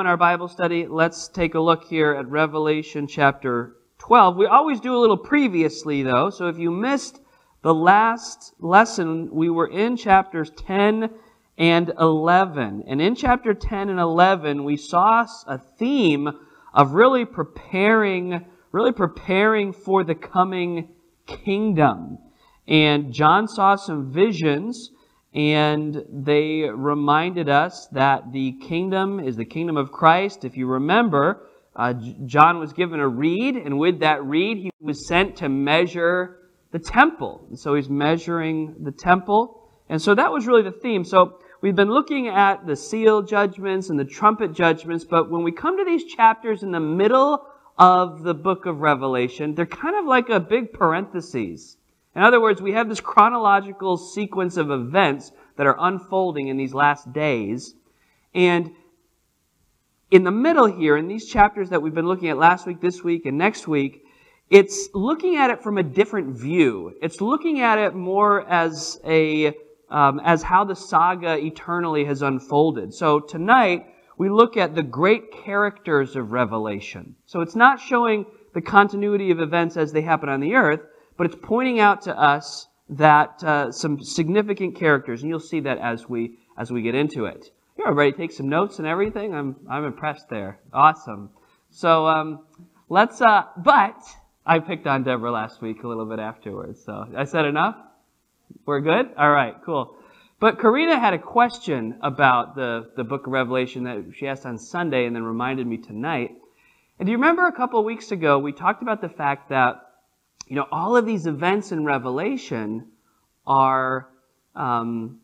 in our Bible study, let's take a look here at Revelation chapter 12. We always do a little previously, though, so if you missed the last lesson, we were in chapters 10 and 11. And in chapter 10 and 11, we saw a theme of really preparing, really preparing for the coming kingdom. And John saw some visions and they reminded us that the kingdom is the kingdom of Christ. If you remember, uh, John was given a reed, and with that reed, he was sent to measure the temple. And so he's measuring the temple. And so that was really the theme. So we've been looking at the seal judgments and the trumpet judgments, but when we come to these chapters in the middle of the book of Revelation, they're kind of like a big parenthesis. In other words, we have this chronological sequence of events that are unfolding in these last days. And in the middle here, in these chapters that we've been looking at last week, this week, and next week, it's looking at it from a different view. It's looking at it more as a um, as how the saga eternally has unfolded. So tonight we look at the great characters of Revelation. So it's not showing the continuity of events as they happen on the earth, but it's pointing out to us that uh, some significant characters, and you'll see that as we as we get into it. Here, everybody take some notes and everything. I'm I'm impressed there. Awesome. So um, let's. Uh, but I picked on Deborah last week a little bit afterwards. So I said enough. We're good. All right. Cool. But Karina had a question about the, the book of Revelation that she asked on Sunday and then reminded me tonight. And do you remember a couple weeks ago we talked about the fact that you know, all of these events in Revelation are um,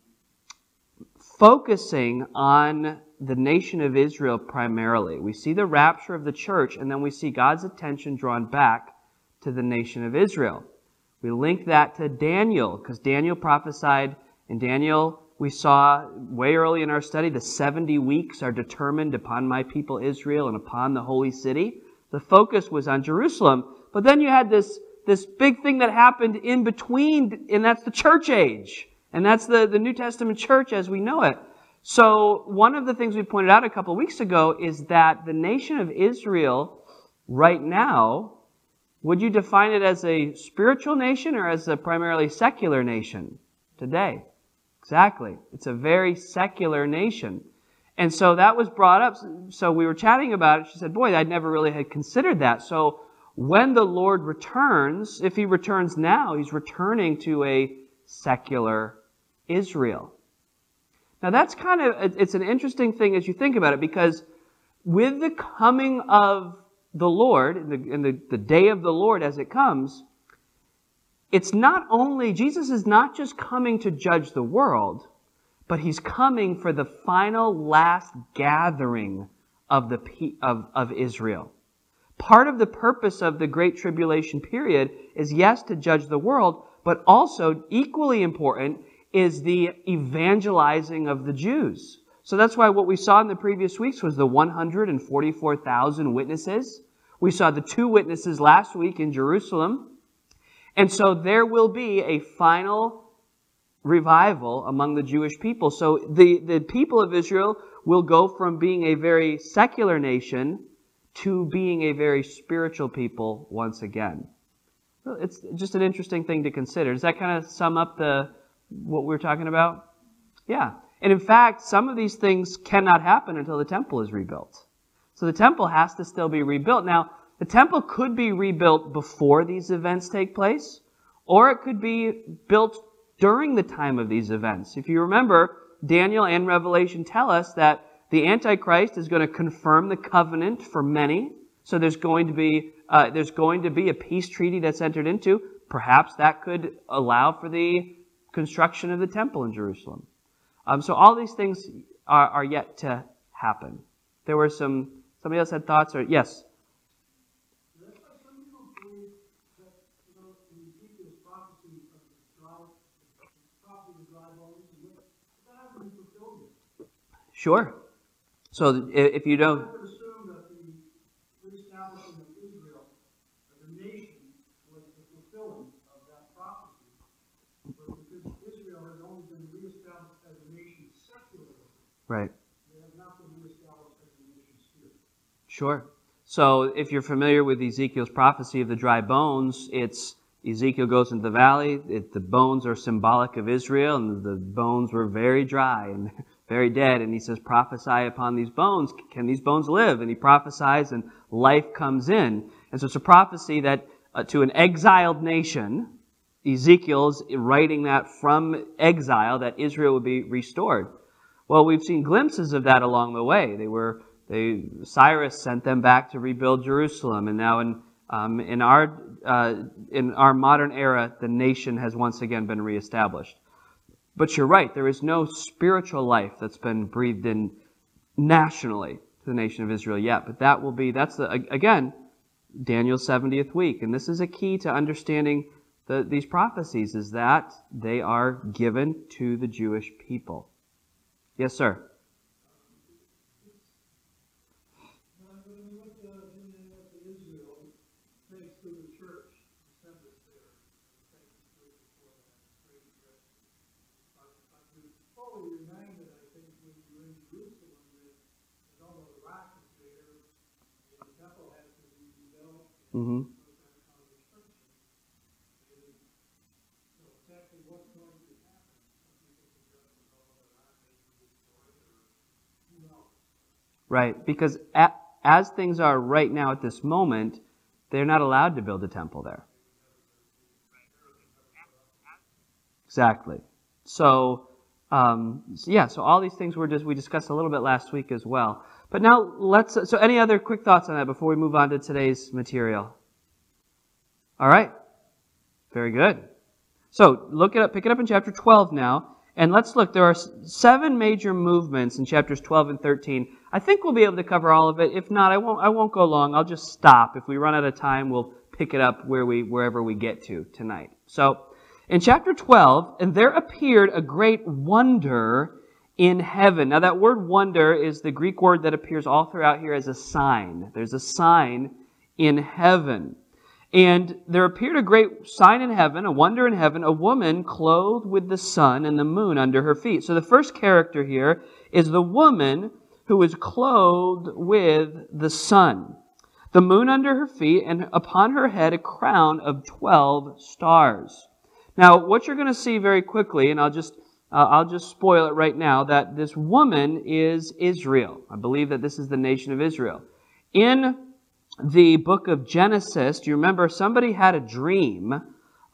focusing on the nation of Israel primarily. We see the rapture of the church, and then we see God's attention drawn back to the nation of Israel. We link that to Daniel, because Daniel prophesied, and Daniel, we saw way early in our study, the 70 weeks are determined upon my people Israel and upon the holy city. The focus was on Jerusalem. But then you had this this big thing that happened in between, and that's the church age. And that's the, the New Testament church as we know it. So, one of the things we pointed out a couple of weeks ago is that the nation of Israel, right now, would you define it as a spiritual nation or as a primarily secular nation today? Exactly. It's a very secular nation. And so that was brought up. So we were chatting about it. She said, Boy, I'd never really had considered that. So when the Lord returns, if he returns now, he's returning to a secular Israel. Now that's kind of, it's an interesting thing as you think about it because with the coming of the Lord, in the, in the, the day of the Lord as it comes, it's not only, Jesus is not just coming to judge the world, but he's coming for the final last gathering of, the, of, of Israel. Part of the purpose of the Great Tribulation period is, yes, to judge the world, but also, equally important, is the evangelizing of the Jews. So that's why what we saw in the previous weeks was the 144,000 witnesses. We saw the two witnesses last week in Jerusalem. And so there will be a final revival among the Jewish people. So the, the people of Israel will go from being a very secular nation to being a very spiritual people once again. It's just an interesting thing to consider. Does that kind of sum up the what we're talking about? Yeah. And in fact, some of these things cannot happen until the temple is rebuilt. So the temple has to still be rebuilt. Now, the temple could be rebuilt before these events take place, or it could be built during the time of these events. If you remember, Daniel and Revelation tell us that the Antichrist is going to confirm the covenant for many. So there's going to be uh, there's going to be a peace treaty that's entered into. Perhaps that could allow for the construction of the temple in Jerusalem. Um, so all these things are, are yet to happen. There were some somebody else had thoughts or yes. Sure. So if you don't. Right. They have not been reestablished as a nation Sure. So if you're familiar with Ezekiel's prophecy of the dry bones, it's Ezekiel goes into the valley. It, the bones are symbolic of Israel, and the bones were very dry and very dead. And he says, Prophesy upon these bones. Can these bones live? And he prophesies, and life comes in. And so it's a prophecy that uh, to an exiled nation, Ezekiel's writing that from exile, that Israel would be restored. Well, we've seen glimpses of that along the way. They were, they, Cyrus sent them back to rebuild Jerusalem, and now in um, in, our, uh, in our modern era, the nation has once again been reestablished. But you're right, there is no spiritual life that's been breathed in nationally to the nation of Israel yet. But that will be, that's the, again, Daniel's 70th week. And this is a key to understanding the, these prophecies, is that they are given to the Jewish people. Yes, sir. Mm-hmm. Right, because as things are right now at this moment, they're not allowed to build a temple there. Exactly. So, um, yeah, so all these things were just, we discussed a little bit last week as well. But now let's, so any other quick thoughts on that before we move on to today's material? All right. Very good. So look it up, pick it up in chapter 12 now. And let's look. There are seven major movements in chapters 12 and 13. I think we'll be able to cover all of it. If not, I won't, I won't go long. I'll just stop. If we run out of time, we'll pick it up where we, wherever we get to tonight. So, in chapter 12, and there appeared a great wonder in heaven. Now, that word wonder is the Greek word that appears all throughout here as a sign. There's a sign in heaven. And there appeared a great sign in heaven, a wonder in heaven, a woman clothed with the sun and the moon under her feet. So the first character here is the woman who is clothed with the sun, the moon under her feet, and upon her head a crown of 12 stars. Now, what you're going to see very quickly, and I'll just uh, I'll just spoil it right now that this woman is Israel. I believe that this is the nation of Israel. In the book of Genesis, do you remember somebody had a dream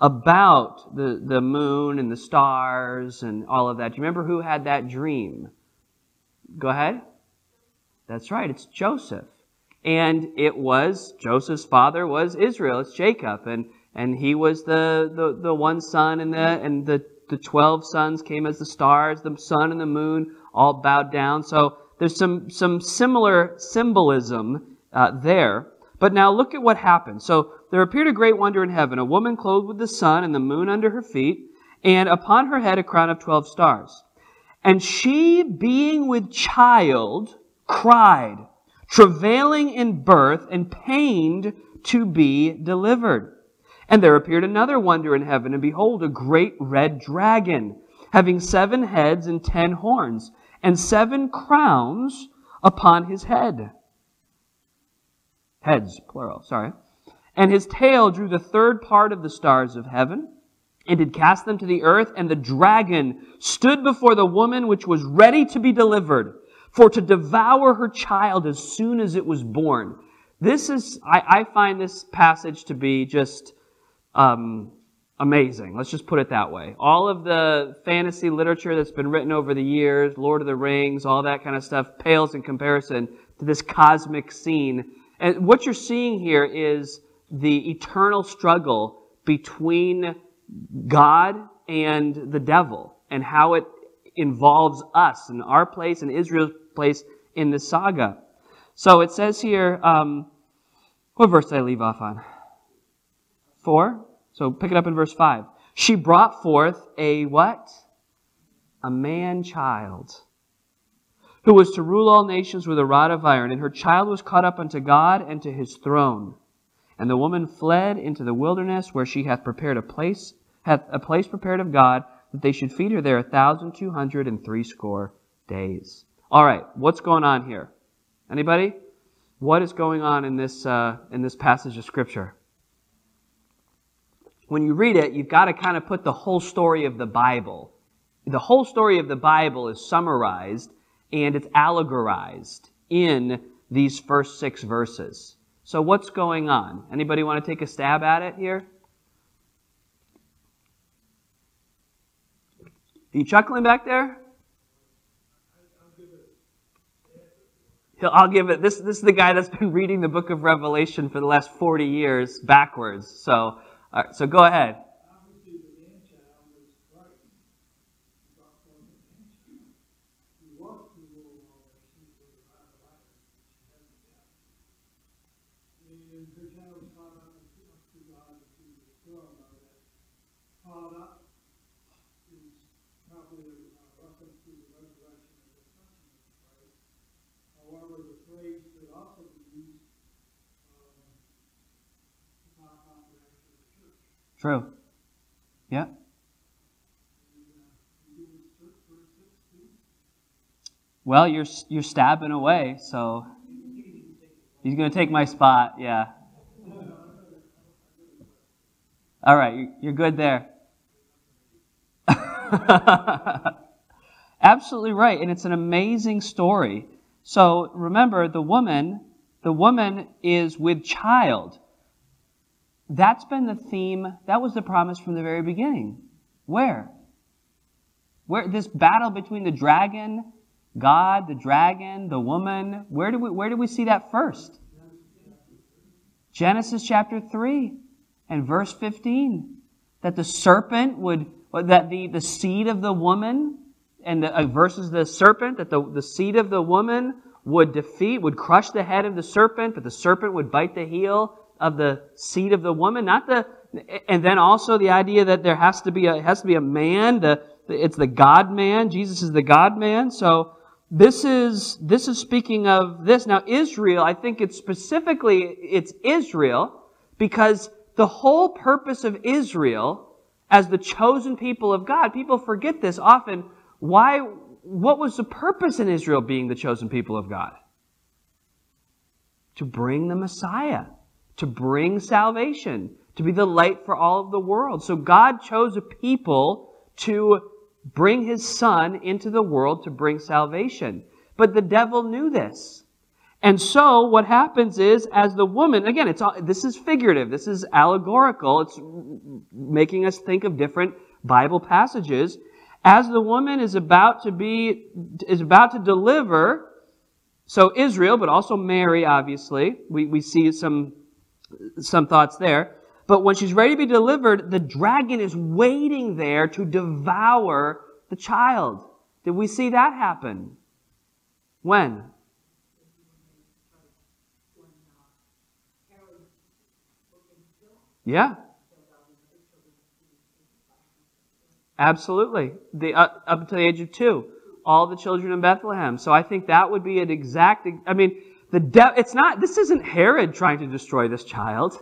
about the, the moon and the stars and all of that? Do you remember who had that dream? Go ahead. That's right, it's Joseph. And it was, Joseph's father was Israel, it's Jacob. And, and he was the, the, the one son and the, and the the 12 sons came as the stars, the sun and the moon all bowed down. So there's some, some similar symbolism uh, there. But now look at what happened. So there appeared a great wonder in heaven, a woman clothed with the sun and the moon under her feet, and upon her head a crown of 12 stars. And she, being with child, cried, travailing in birth and pained to be delivered. And there appeared another wonder in heaven, and behold, a great red dragon, having seven heads and ten horns, and seven crowns upon his head. Heads, plural, sorry. And his tail drew the third part of the stars of heaven, and did cast them to the earth, and the dragon stood before the woman which was ready to be delivered, for to devour her child as soon as it was born. This is, I, I find this passage to be just um, amazing. Let's just put it that way. All of the fantasy literature that's been written over the years, Lord of the Rings, all that kind of stuff, pales in comparison to this cosmic scene. And what you're seeing here is the eternal struggle between God and the devil and how it involves us and our place and Israel's place in the saga. So it says here, um, what verse did I leave off on? 4. So pick it up in verse 5. She brought forth a what? A man child who was to rule all nations with a rod of iron, and her child was caught up unto God and to his throne. And the woman fled into the wilderness where she hath prepared a place, hath a place prepared of God, that they should feed her there a thousand two hundred and threescore days. All right, what's going on here? Anybody? what is going on in this, uh, in this passage of Scripture? When you read it, you've got to kind of put the whole story of the Bible. The whole story of the Bible is summarized and it's allegorized in these first six verses. So what's going on? Anybody want to take a stab at it here? Are you chuckling back there? I'll give it. This, this is the guy that's been reading the book of Revelation for the last 40 years backwards. So, uh, so go ahead. True. Yeah. Well, you're you're stabbing away, so he's going to take my spot. Yeah. All right, you're good there. Absolutely right, and it's an amazing story. So remember, the woman, the woman is with child. That's been the theme. That was the promise from the very beginning. Where? Where this battle between the dragon, God, the dragon, the woman, where do we where do we see that first? Genesis chapter 3 and verse 15 that the serpent would that the, the seed of the woman and the, uh, versus the serpent that the, the seed of the woman would defeat would crush the head of the serpent but the serpent would bite the heel of the seed of the woman, not the, and then also the idea that there has to be a, has to be a man, the, it's the God man, Jesus is the God man, so this is, this is speaking of this. Now Israel, I think it's specifically, it's Israel, because the whole purpose of Israel, as the chosen people of God, people forget this often, why, what was the purpose in Israel being the chosen people of God? To bring the Messiah to bring salvation, to be the light for all of the world. So God chose a people to bring his son into the world to bring salvation. But the devil knew this. And so what happens is, as the woman, again, it's all, this is figurative, this is allegorical, it's making us think of different Bible passages. As the woman is about to be, is about to deliver, so Israel, but also Mary, obviously, we, we see some some thoughts there. But when she's ready to be delivered, the dragon is waiting there to devour the child. Did we see that happen? When? Yeah. Absolutely. The, uh, up to the age of two. All the children in Bethlehem. So I think that would be an exact, I mean, the de- it's not, this isn't Herod trying to destroy this child.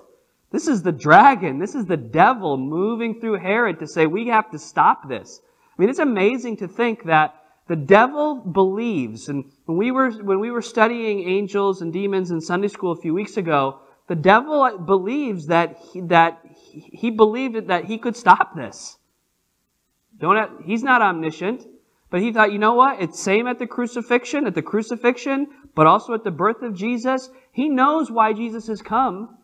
This is the dragon. This is the devil moving through Herod to say, we have to stop this. I mean, it's amazing to think that the devil believes, and when we were, when we were studying angels and demons in Sunday school a few weeks ago, the devil believes that he, that he believed that he could stop this. Don't he's not omniscient, but he thought, you know what? It's same at the crucifixion. At the crucifixion, but also at the birth of Jesus. He knows why Jesus has come,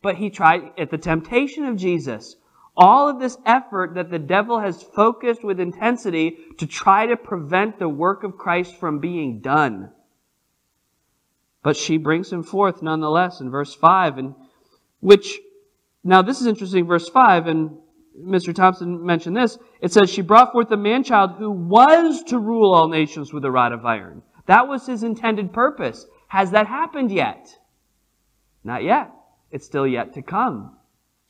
but he tried at the temptation of Jesus. All of this effort that the devil has focused with intensity to try to prevent the work of Christ from being done. But she brings him forth nonetheless in verse 5, and which, now this is interesting, verse 5, and Mr. Thompson mentioned this. It says, She brought forth a man child who was to rule all nations with a rod of iron. That was his intended purpose. Has that happened yet? Not yet. It's still yet to come.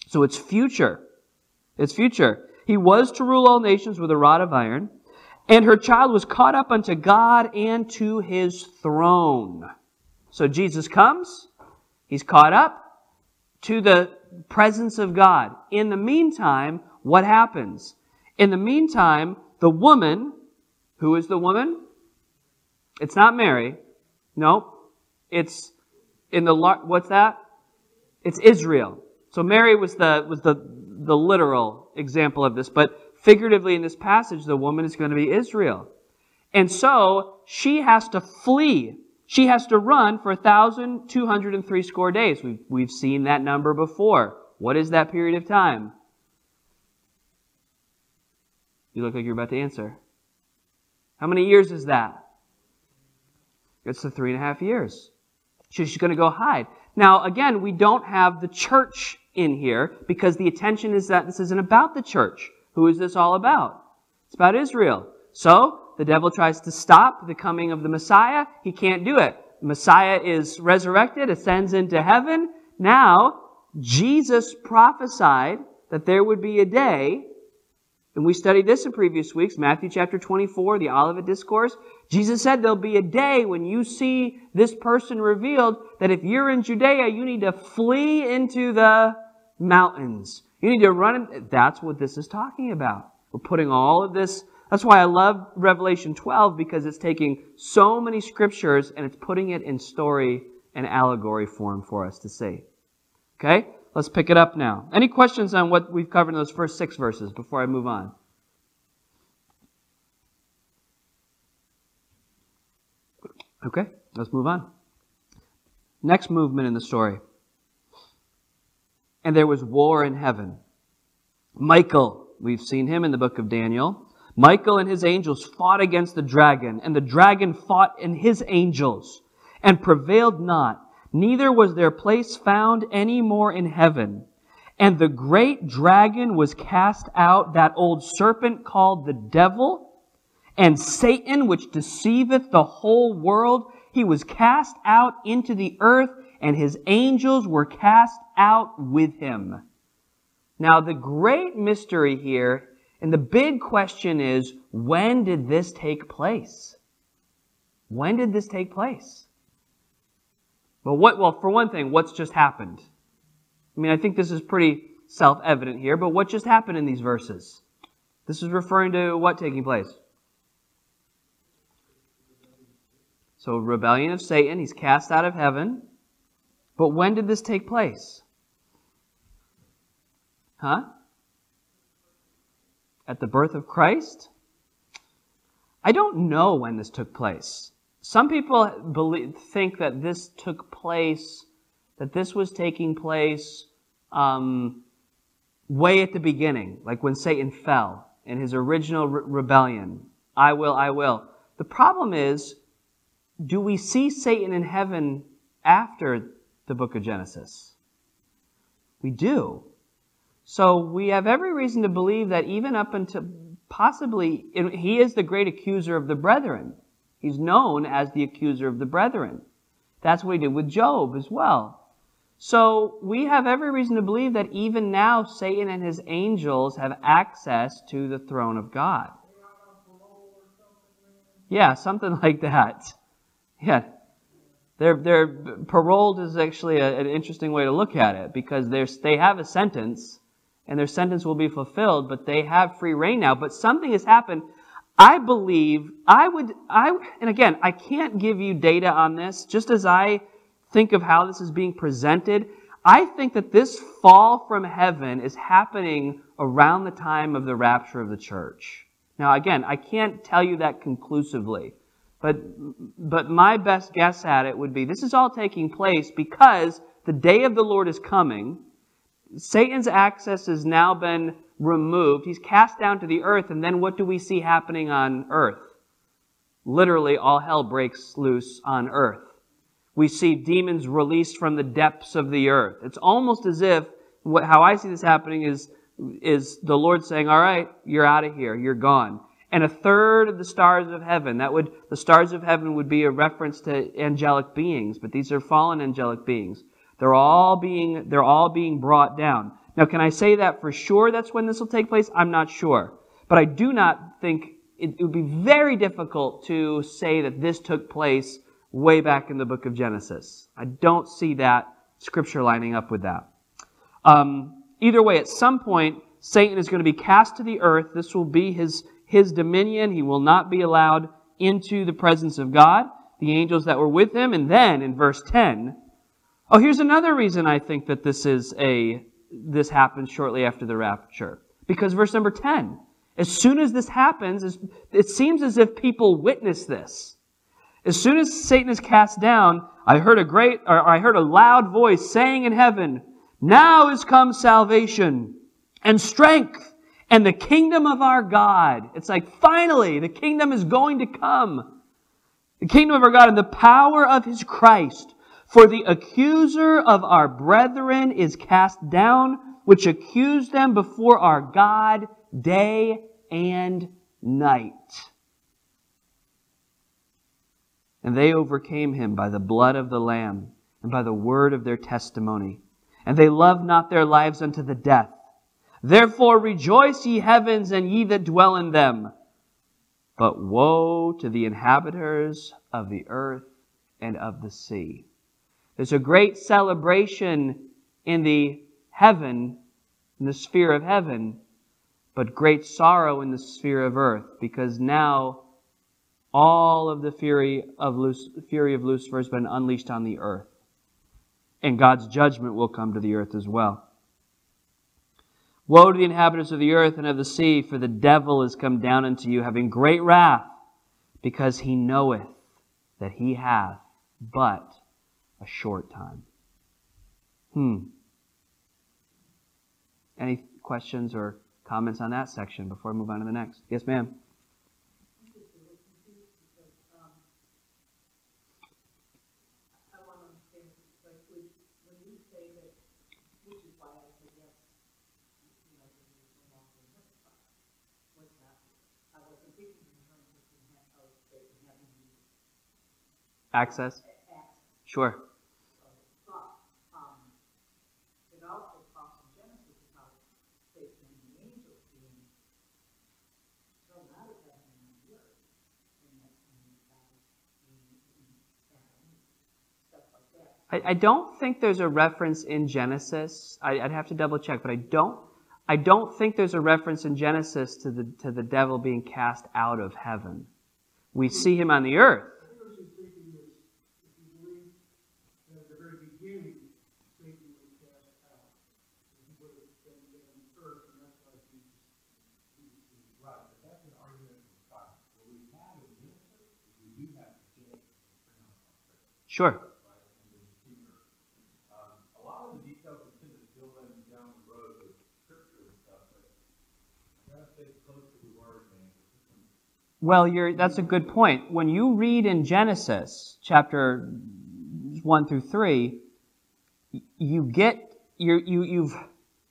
So it's future. It's future. He was to rule all nations with a rod of iron, and her child was caught up unto God and to his throne. So Jesus comes, he's caught up to the presence of God. In the meantime, what happens? In the meantime, the woman, who is the woman? It's not Mary. No, it's in the what's that? It's Israel. So Mary was the was the the literal example of this, but figuratively in this passage, the woman is going to be Israel. And so she has to flee. She has to run for 1,203 score days. We've, we've seen that number before. What is that period of time? You look like you're about to answer. How many years is that? It's the three and a half years. She's going to go hide. Now, again, we don't have the church in here because the attention is that this isn't about the church. Who is this all about? It's about Israel. So, the devil tries to stop the coming of the Messiah. He can't do it. The Messiah is resurrected, ascends into heaven. Now, Jesus prophesied that there would be a day, and we studied this in previous weeks, Matthew chapter 24, the Olivet Discourse. Jesus said there'll be a day when you see this person revealed that if you're in Judea, you need to flee into the mountains. You need to run. That's what this is talking about. We're putting all of this. That's why I love Revelation 12 because it's taking so many scriptures and it's putting it in story and allegory form for us to see. Okay? Let's pick it up now. Any questions on what we've covered in those first six verses before I move on? Okay, let's move on. Next movement in the story and there was war in heaven. Michael, we've seen him in the book of Daniel. Michael and his angels fought against the dragon, and the dragon fought in his angels, and prevailed not. Neither was their place found any more in heaven. And the great dragon was cast out, that old serpent called the devil, and Satan, which deceiveth the whole world. He was cast out into the earth, and his angels were cast out with him. Now, the great mystery here, and the big question is when did this take place? When did this take place? Well, what, well, for one thing, what's just happened? I mean, I think this is pretty self evident here, but what just happened in these verses? This is referring to what taking place? So, rebellion of Satan, he's cast out of heaven. But when did this take place? Huh? At the birth of Christ? I don't know when this took place. Some people believe, think that this took place, that this was taking place um, way at the beginning, like when Satan fell in his original re- rebellion. I will, I will. The problem is, do we see Satan in heaven after the book of Genesis? We do. So we have every reason to believe that even up until possibly, he is the great accuser of the brethren. He's known as the accuser of the brethren. That's what he did with Job as well. So we have every reason to believe that even now Satan and his angels have access to the throne of God. Yeah, something like that. Yeah, they're, they're, paroled is actually a, an interesting way to look at it because they have a sentence and their sentence will be fulfilled, but they have free reign now. But something has happened. I believe, I would, I, and again, I can't give you data on this, just as I think of how this is being presented. I think that this fall from heaven is happening around the time of the rapture of the church. Now, again, I can't tell you that conclusively. But, but my best guess at it would be this is all taking place because the day of the Lord is coming. Satan's access has now been removed. He's cast down to the earth, and then what do we see happening on earth? Literally, all hell breaks loose on earth. We see demons released from the depths of the earth. It's almost as if what, how I see this happening is, is the Lord saying, All right, you're out of here, you're gone and a third of the stars of heaven. That would, the stars of heaven would be a reference to angelic beings, but these are fallen angelic beings. They're all being, they're all being brought down. Now, can I say that for sure that's when this will take place? I'm not sure. But I do not think it, would be very difficult to say that this took place way back in the book of Genesis. I don't see that scripture lining up with that. Um, either way, at some point, Satan is going to be cast to the earth. This will be his his dominion. He will not be allowed into the presence of God, the angels that were with him. And then in verse 10, Oh, here's another reason I think that this is a this happens shortly after the rapture. Because verse number 10, as soon as this happens, it seems as if people witness this. As soon as Satan is cast down, I heard a great, or I heard a loud voice saying in heaven, Now is come salvation and strength and the kingdom of our God. It's like finally the kingdom is going to come. The kingdom of our God and the power of his Christ. For the accuser of our brethren is cast down, which accused them before our God day and night. And they overcame him by the blood of the Lamb and by the word of their testimony. And they loved not their lives unto the death. Therefore rejoice, ye heavens, and ye that dwell in them. But woe to the inhabitants of the earth and of the sea. There's a great celebration in the heaven, in the sphere of heaven, but great sorrow in the sphere of earth, because now all of the fury of, Luc- fury of Lucifer has been unleashed on the earth. And God's judgment will come to the earth as well. Woe to the inhabitants of the earth and of the sea, for the devil is come down unto you, having great wrath, because he knoweth that he hath but a short time. Hmm. Any questions or comments on that section before I move on to the next? Yes, ma'am. Access? Sure. I, don't think there's a reference in Genesis. I, would have to double check, but I don't. I don't think there's a reference in Genesis to the to the devil being cast out of heaven. We see him on the earth. Sure. Well, that's a good point. When you read in Genesis chapter 1 through 3, you get, you you, you've,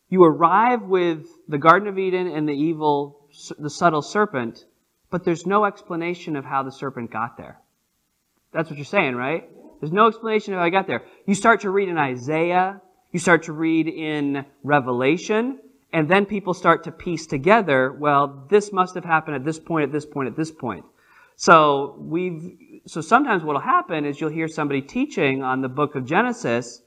you arrive with the Garden of Eden and the evil, the subtle serpent, but there's no explanation of how the serpent got there. That's what you're saying, right? There's no explanation of how I got there. You start to read in Isaiah, you start to read in Revelation, and then people start to piece together, well, this must have happened at this point, at this point, at this point. So we've, so sometimes what'll happen is you'll hear somebody teaching on the book of Genesis,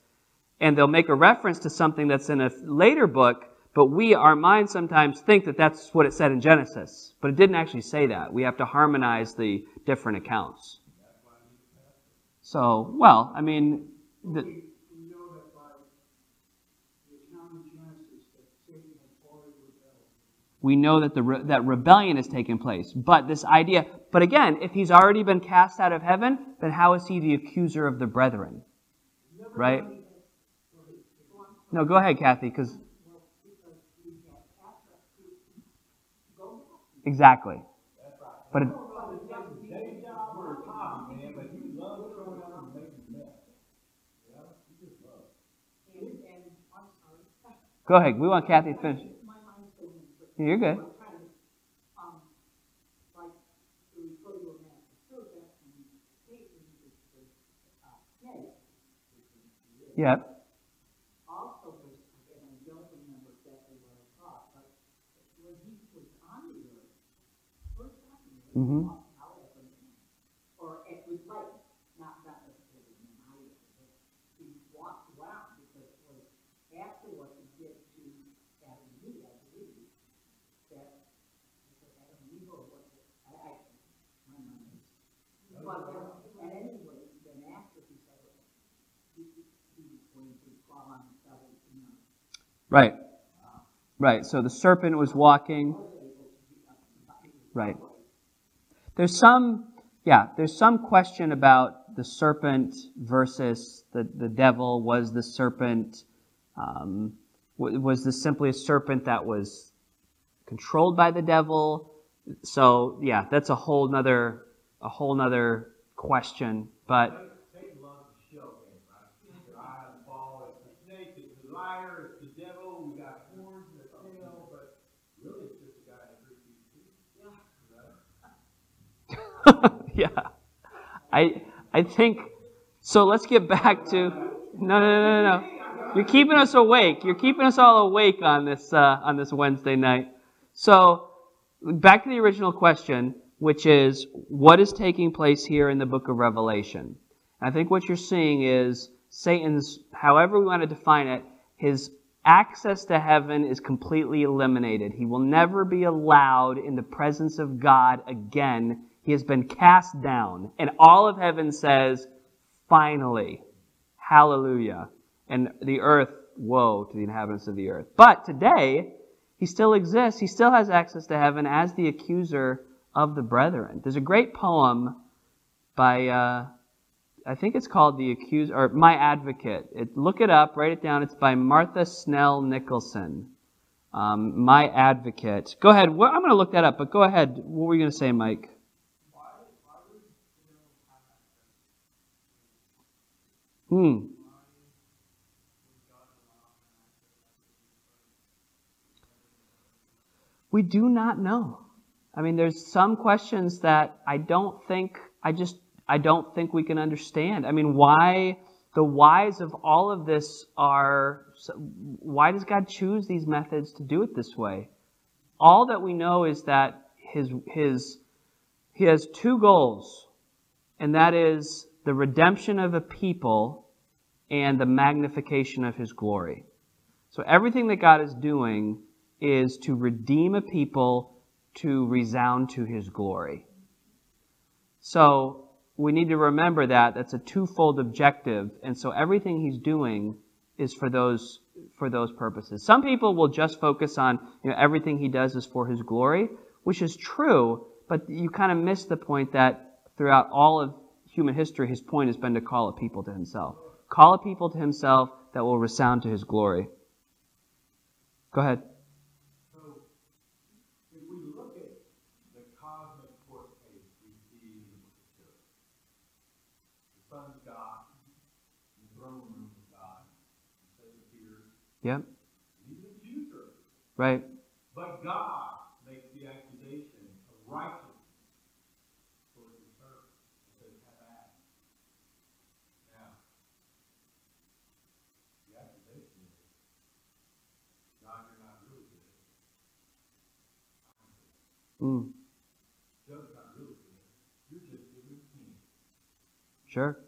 and they'll make a reference to something that's in a later book, but we, our minds sometimes think that that's what it said in Genesis. But it didn't actually say that. We have to harmonize the different accounts. So, well, I mean, the, we know that the re- that rebellion has taken place. But this idea, but again, if he's already been cast out of heaven, then how is he the accuser of the brethren? Right? No, go ahead, Kathy, because exactly. But it, go ahead. We want Kathy to finish. You're good. Yep. Also, Right. Right. So the serpent was walking. Right. There's some, yeah, there's some question about the serpent versus the, the devil. Was the serpent, um, was this simply a serpent that was controlled by the devil? So yeah, that's a whole nother, a whole nother question. But yeah. I I think so let's get back to no no no no. You're keeping us awake. You're keeping us all awake on this uh, on this Wednesday night. So back to the original question, which is what is taking place here in the book of Revelation. I think what you're seeing is Satan's, however we want to define it, his access to heaven is completely eliminated. He will never be allowed in the presence of God again he has been cast down. And all of heaven says, finally, hallelujah. And the earth, woe to the inhabitants of the earth. But today, he still exists. He still has access to heaven as the accuser of the brethren. There's a great poem by, uh, I think it's called The Accuser, or My Advocate. It, look it up, write it down. It's by Martha Snell Nicholson. Um, My Advocate. Go ahead. I'm going to look that up, but go ahead. What were you going to say, Mike? Hmm. We do not know. I mean, there's some questions that I don't think, I just, I don't think we can understand. I mean, why, the whys of all of this are, why does God choose these methods to do it this way? All that we know is that his, his, he has two goals, and that is the redemption of a people and the magnification of his glory. So everything that God is doing is to redeem a people to resound to his glory. So we need to remember that that's a twofold objective, and so everything he's doing is for those for those purposes. Some people will just focus on you know everything he does is for his glory, which is true, but you kind of miss the point that throughout all of human history, his point has been to call a people to himself. Call a people to himself that will resound to his glory. Go ahead. So, if we look at the cosmic court case we see in the book of the Son's God, the throne room of God, says Peter. Yep. He's an accuser. Right. But God makes the accusation of righteousness. Mm. Sure. So who's going to testify for God? Well, Job. Job will testify. Job will testify and he won't be moved with the accusations that come out. You know? So there's Mm. a witness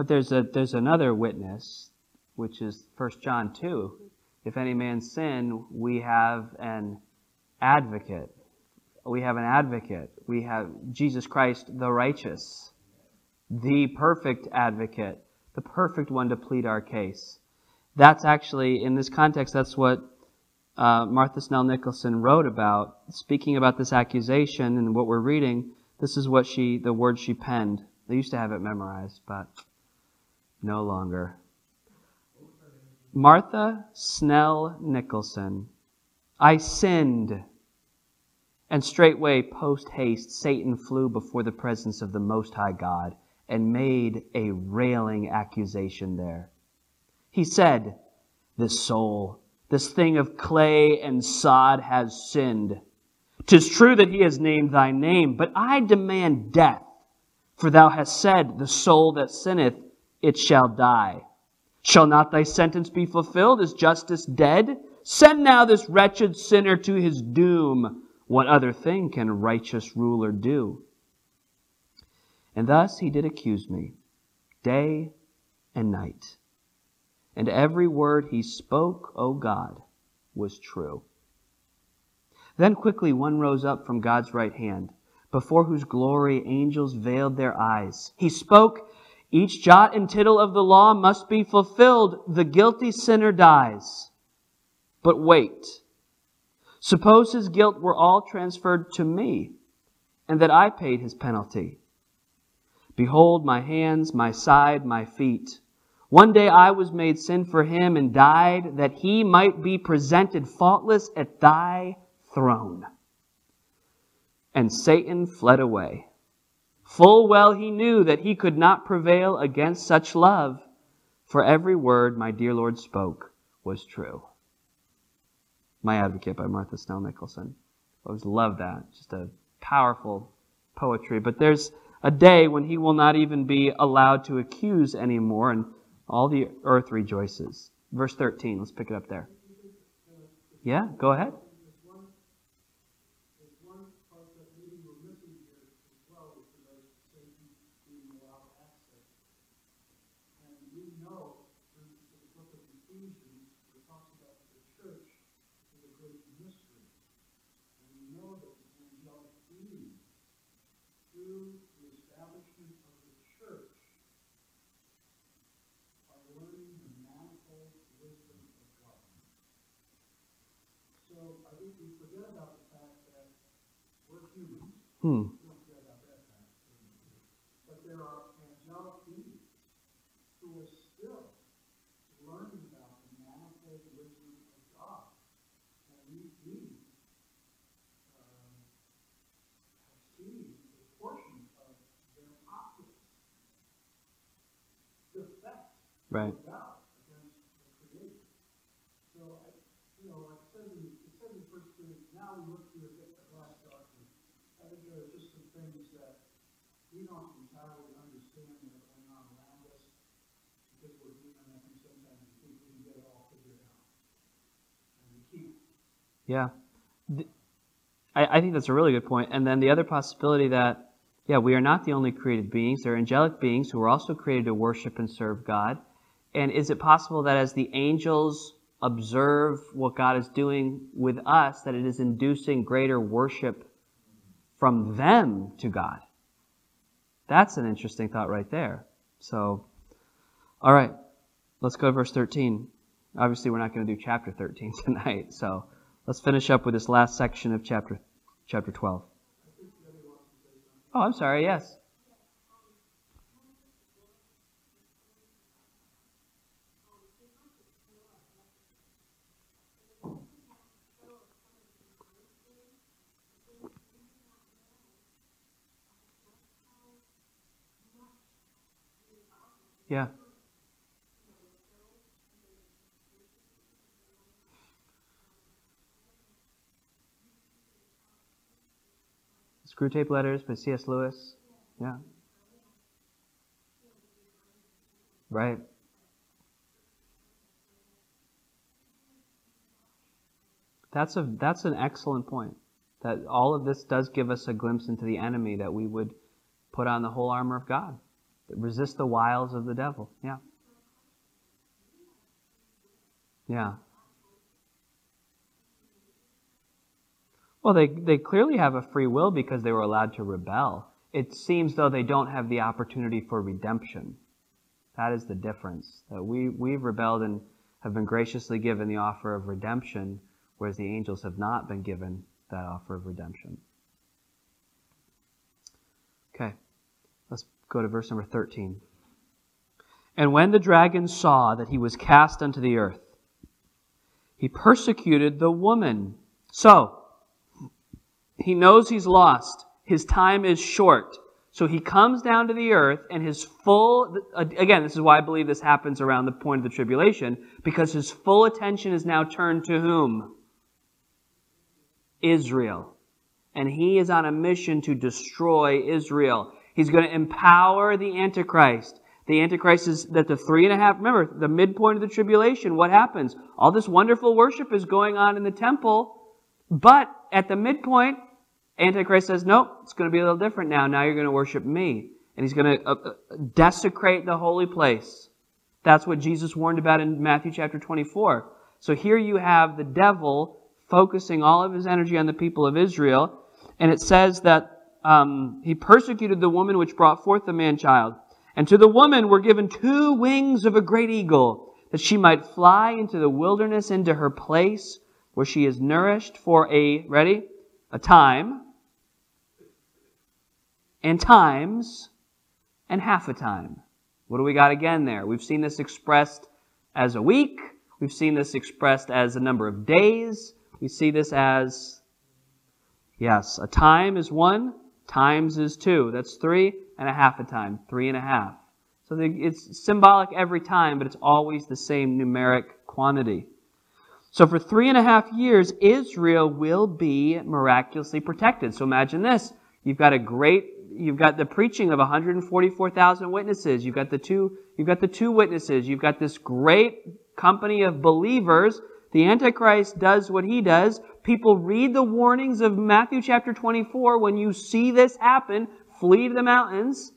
But there's a there's another witness, which is First John two, if any man sin, we have an advocate. We have an advocate. We have Jesus Christ, the righteous, the perfect advocate, the perfect one to plead our case. That's actually, in this context, that's what uh, Martha Snell Nicholson wrote about, speaking about this accusation and what we're reading. This is what she, the words she penned. They used to have it memorized, but no longer. Martha Snell Nicholson. I sinned. And straightway, post haste, Satan flew before the presence of the Most High God and made a railing accusation there. He said, This soul, this thing of clay and sod has sinned. Tis true that he has named thy name, but I demand death. For thou hast said, The soul that sinneth, it shall die. Shall not thy sentence be fulfilled? Is justice dead? Send now this wretched sinner to his doom. What other thing can righteous ruler do? And thus he did accuse me, day and night. And every word he spoke, O God, was true. Then quickly one rose up from God's right hand, before whose glory angels veiled their eyes. He spoke, Each jot and tittle of the law must be fulfilled. The guilty sinner dies. But wait. Suppose his guilt were all transferred to me, and that I paid his penalty. Behold, my hands, my side, my feet. One day I was made sin for him and died, that he might be presented faultless at thy throne. And Satan fled away. Full well he knew that he could not prevail against such love, for every word my dear Lord spoke was true. My Advocate by Martha Snell Nicholson. I always love that. Just a powerful poetry. But there's a day when he will not even be allowed to accuse anymore, and all the earth rejoices. Verse 13, let's pick it up there. Yeah, go ahead. Hmm. Right. God against the Creator. So, I, you know, like it says in, it says in First Corinthians, now we look through a glass darkly. I think there are just some things that we don't entirely understand that are going on around us because we're human. I think sometimes we think we can get it all figured out. And we can't. Yeah. I, I think that's a really good point. And then the other possibility that, yeah, we are not the only created beings. There are angelic beings who are also created to worship and serve God. And is it possible that as the angels observe what God is doing with us, that it is inducing greater worship from them to God? That's an interesting thought right there. So, all right, let's go to verse 13. Obviously, we're not going to do chapter 13 tonight, so let's finish up with this last section of chapter chapter 12. Oh, I'm sorry. Yes. Yeah. Screwtape Letters by C.S. Lewis. Yeah. Right. That's a that's an excellent point. That all of this does give us a glimpse into the enemy that we would put on the whole armor of God. Resist the wiles of the devil. Yeah. Yeah. Well, they, they clearly have a free will because they were allowed to rebel. It seems though they don't have the opportunity for redemption. That is the difference. That we, we've rebelled and have been graciously given the offer of redemption, whereas the angels have not been given that offer of redemption. Okay, let's go to verse number 13. And when the dragon saw that he was cast unto the earth, he persecuted the woman. So, he knows he's lost. His time is short. So he comes down to the earth and his full, again, this is why I believe this happens around the point of the tribulation, because his full attention is now turned to whom? Israel. And he is on a mission to destroy Israel. He's going to empower the Antichrist. The Antichrist is that the three and a half, remember, the midpoint of the tribulation, what happens? All this wonderful worship is going on in the temple, but at the midpoint, Antichrist says, nope, it's going to be a little different now. Now you're going to worship me. and he's going to uh, uh, desecrate the holy place. That's what Jesus warned about in Matthew chapter 24. So here you have the devil focusing all of his energy on the people of Israel, and it says that um, he persecuted the woman which brought forth the man child. And to the woman were given two wings of a great eagle, that she might fly into the wilderness into her place, where she is nourished for a, ready? A time, and times, and half a time. What do we got again there? We've seen this expressed as a week. We've seen this expressed as a number of days. We see this as, yes, a time is one, times is two. That's three and a half a time, three and a half. So it's symbolic every time, but it's always the same numeric quantity. So for three and a half years, Israel will be miraculously protected. So imagine this. You've got a great you've got the preaching of 144,000 witnesses. You've got the two, you've got the two witnesses. You've got this great company of believers. The Antichrist does what he does. People read the warnings of Matthew chapter 24. When you see this happen, flee to the mountains.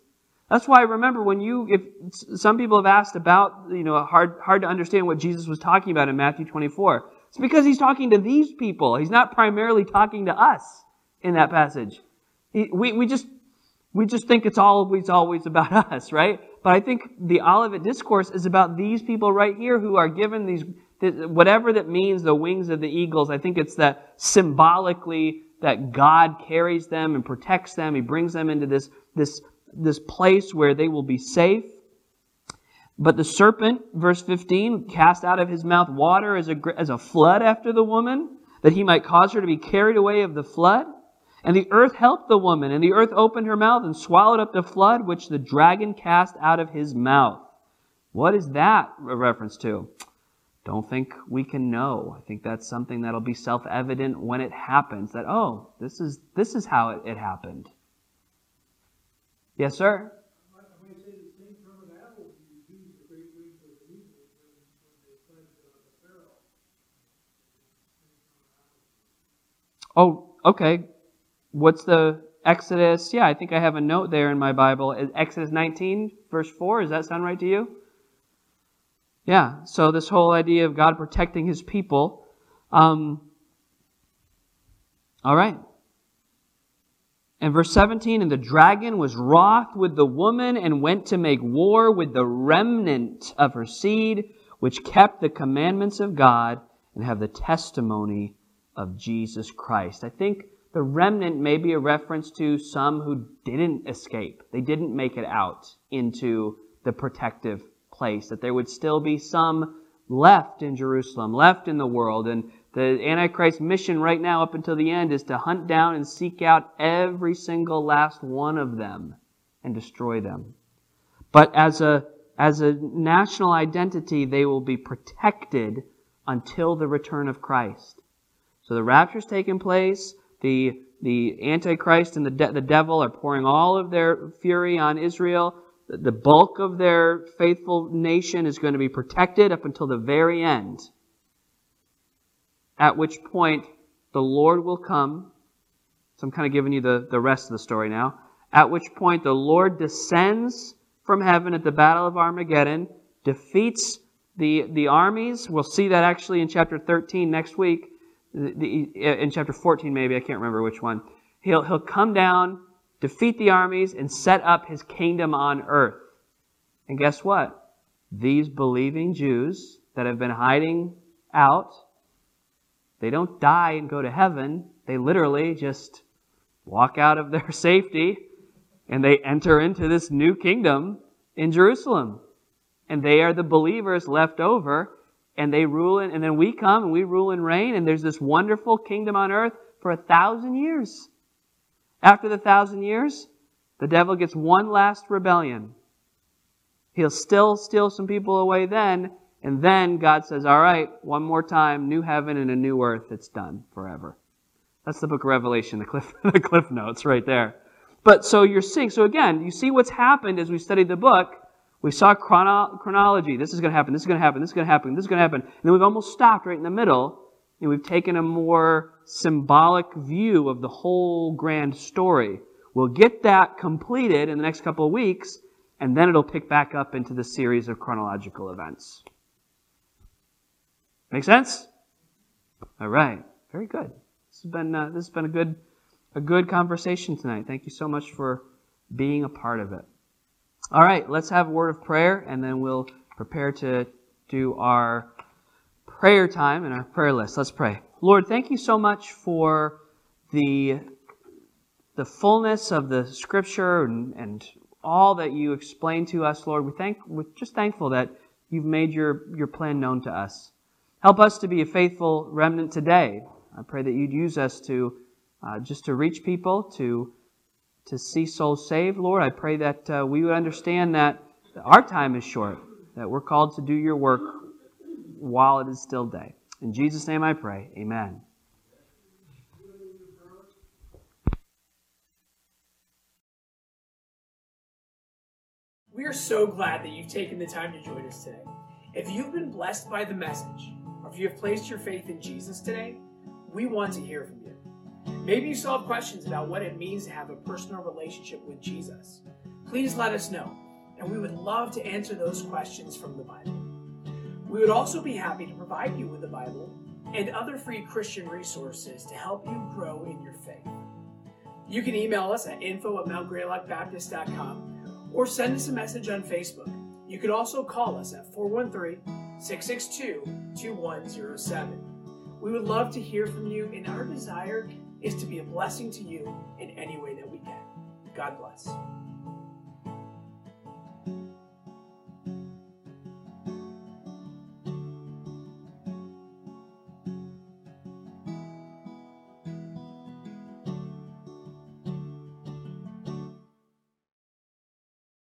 That's why remember when you, if some people have asked about, you know, hard, hard to understand what Jesus was talking about in Matthew 24. It's because he's talking to these people. He's not primarily talking to us in that passage. We, we just we just think it's always, always about us, right? But I think the Olivet Discourse is about these people right here who are given these, whatever that means, the wings of the eagles. I think it's that symbolically that God carries them and protects them. He brings them into this, this, this place where they will be safe. But the serpent, verse 15, cast out of his mouth water as a, as a flood after the woman, that he might cause her to be carried away of the flood. And the earth helped the woman, and the earth opened her mouth and swallowed up the flood which the dragon cast out of his mouth. What is that a reference to? Don't think we can know. I think that's something that'll be self-evident when it happens. That oh, this is this is how it, it happened. Yes, sir. Oh, okay what's the Exodus? Yeah, I think I have a note there in my Bible. Exodus 19, verse 4. Does that sound right to you? Yeah, so this whole idea of God protecting his people. Um, all right. And verse 17, and the dragon was wroth with the woman and went to make war with the remnant of her seed, which kept the commandments of God and have the testimony of Jesus Christ. I think the remnant may be a reference to some who didn't escape. They didn't make it out into the protective place, that there would still be some left in Jerusalem, left in the world. And the Antichrist mission right now up until the end is to hunt down and seek out every single last one of them and destroy them. But as a, as a national identity, they will be protected until the return of Christ. So the rapture's taken place. The, the Antichrist and the, de- the devil are pouring all of their fury on Israel. The bulk of their faithful nation is going to be protected up until the very end. At which point, the Lord will come. So I'm kind of giving you the, the rest of the story now. At which point, the Lord descends from heaven at the Battle of Armageddon, defeats the, the armies. We'll see that actually in chapter 13 next week in chapter 14 maybe, I can't remember which one. He'll, he'll come down, defeat the armies, and set up his kingdom on earth. And guess what? These believing Jews that have been hiding out, they don't die and go to heaven. They literally just walk out of their safety and they enter into this new kingdom in Jerusalem. And they are the believers left over and they rule and then we come and we rule and reign, and there's this wonderful kingdom on earth for a thousand years. After the thousand years, the devil gets one last rebellion. He'll still steal some people away then, and then God says, All right, one more time, new heaven and a new earth. It's done forever. That's the book of Revelation, the cliff, the cliff notes right there. But so you're seeing, so again, you see what's happened as we studied the book. We saw chrono- chronology. This is going to happen. This is going to happen. This is going to happen. This is going to happen. And then we've almost stopped right in the middle, and we've taken a more symbolic view of the whole grand story. we'll get that completed in the next couple of weeks, and then it'll pick back up into the series of chronological events. Make sense? All right. Very good. This has been uh, this has been a good a good conversation tonight. Thank you so much for being a part of it. All right, let's have a word of prayer, and then we'll prepare to do our prayer time and our prayer list. Let's pray. Lord, thank you so much for the the fullness of the Scripture and, and all that you explain to us, Lord. We thank we're just thankful that you've made your your plan known to us. Help us to be a faithful remnant today. I pray that you'd use us to uh, just to reach people, to to see souls saved, Lord. I pray that uh, we would understand that our time is short, that we're called to do your work while it is still day. In Jesus' name I pray. Amen. We are so glad that you've taken the time to join us today. If you've been blessed by the message, or if you have placed your faith in Jesus today, we want to hear from you. Maybe you still have questions about what it means to have a personal relationship with Jesus. Please let us know, and we would love to answer those questions from the Bible. We would also be happy to provide you with the Bible and other free Christian resources to help you grow in your faith. You can email us at info at mountgreylockbaptist.com or send us a message on Facebook. You can also call us at 413 662 2107. We would love to hear from you, and our desire is to be a blessing to you in any way that we can. God bless.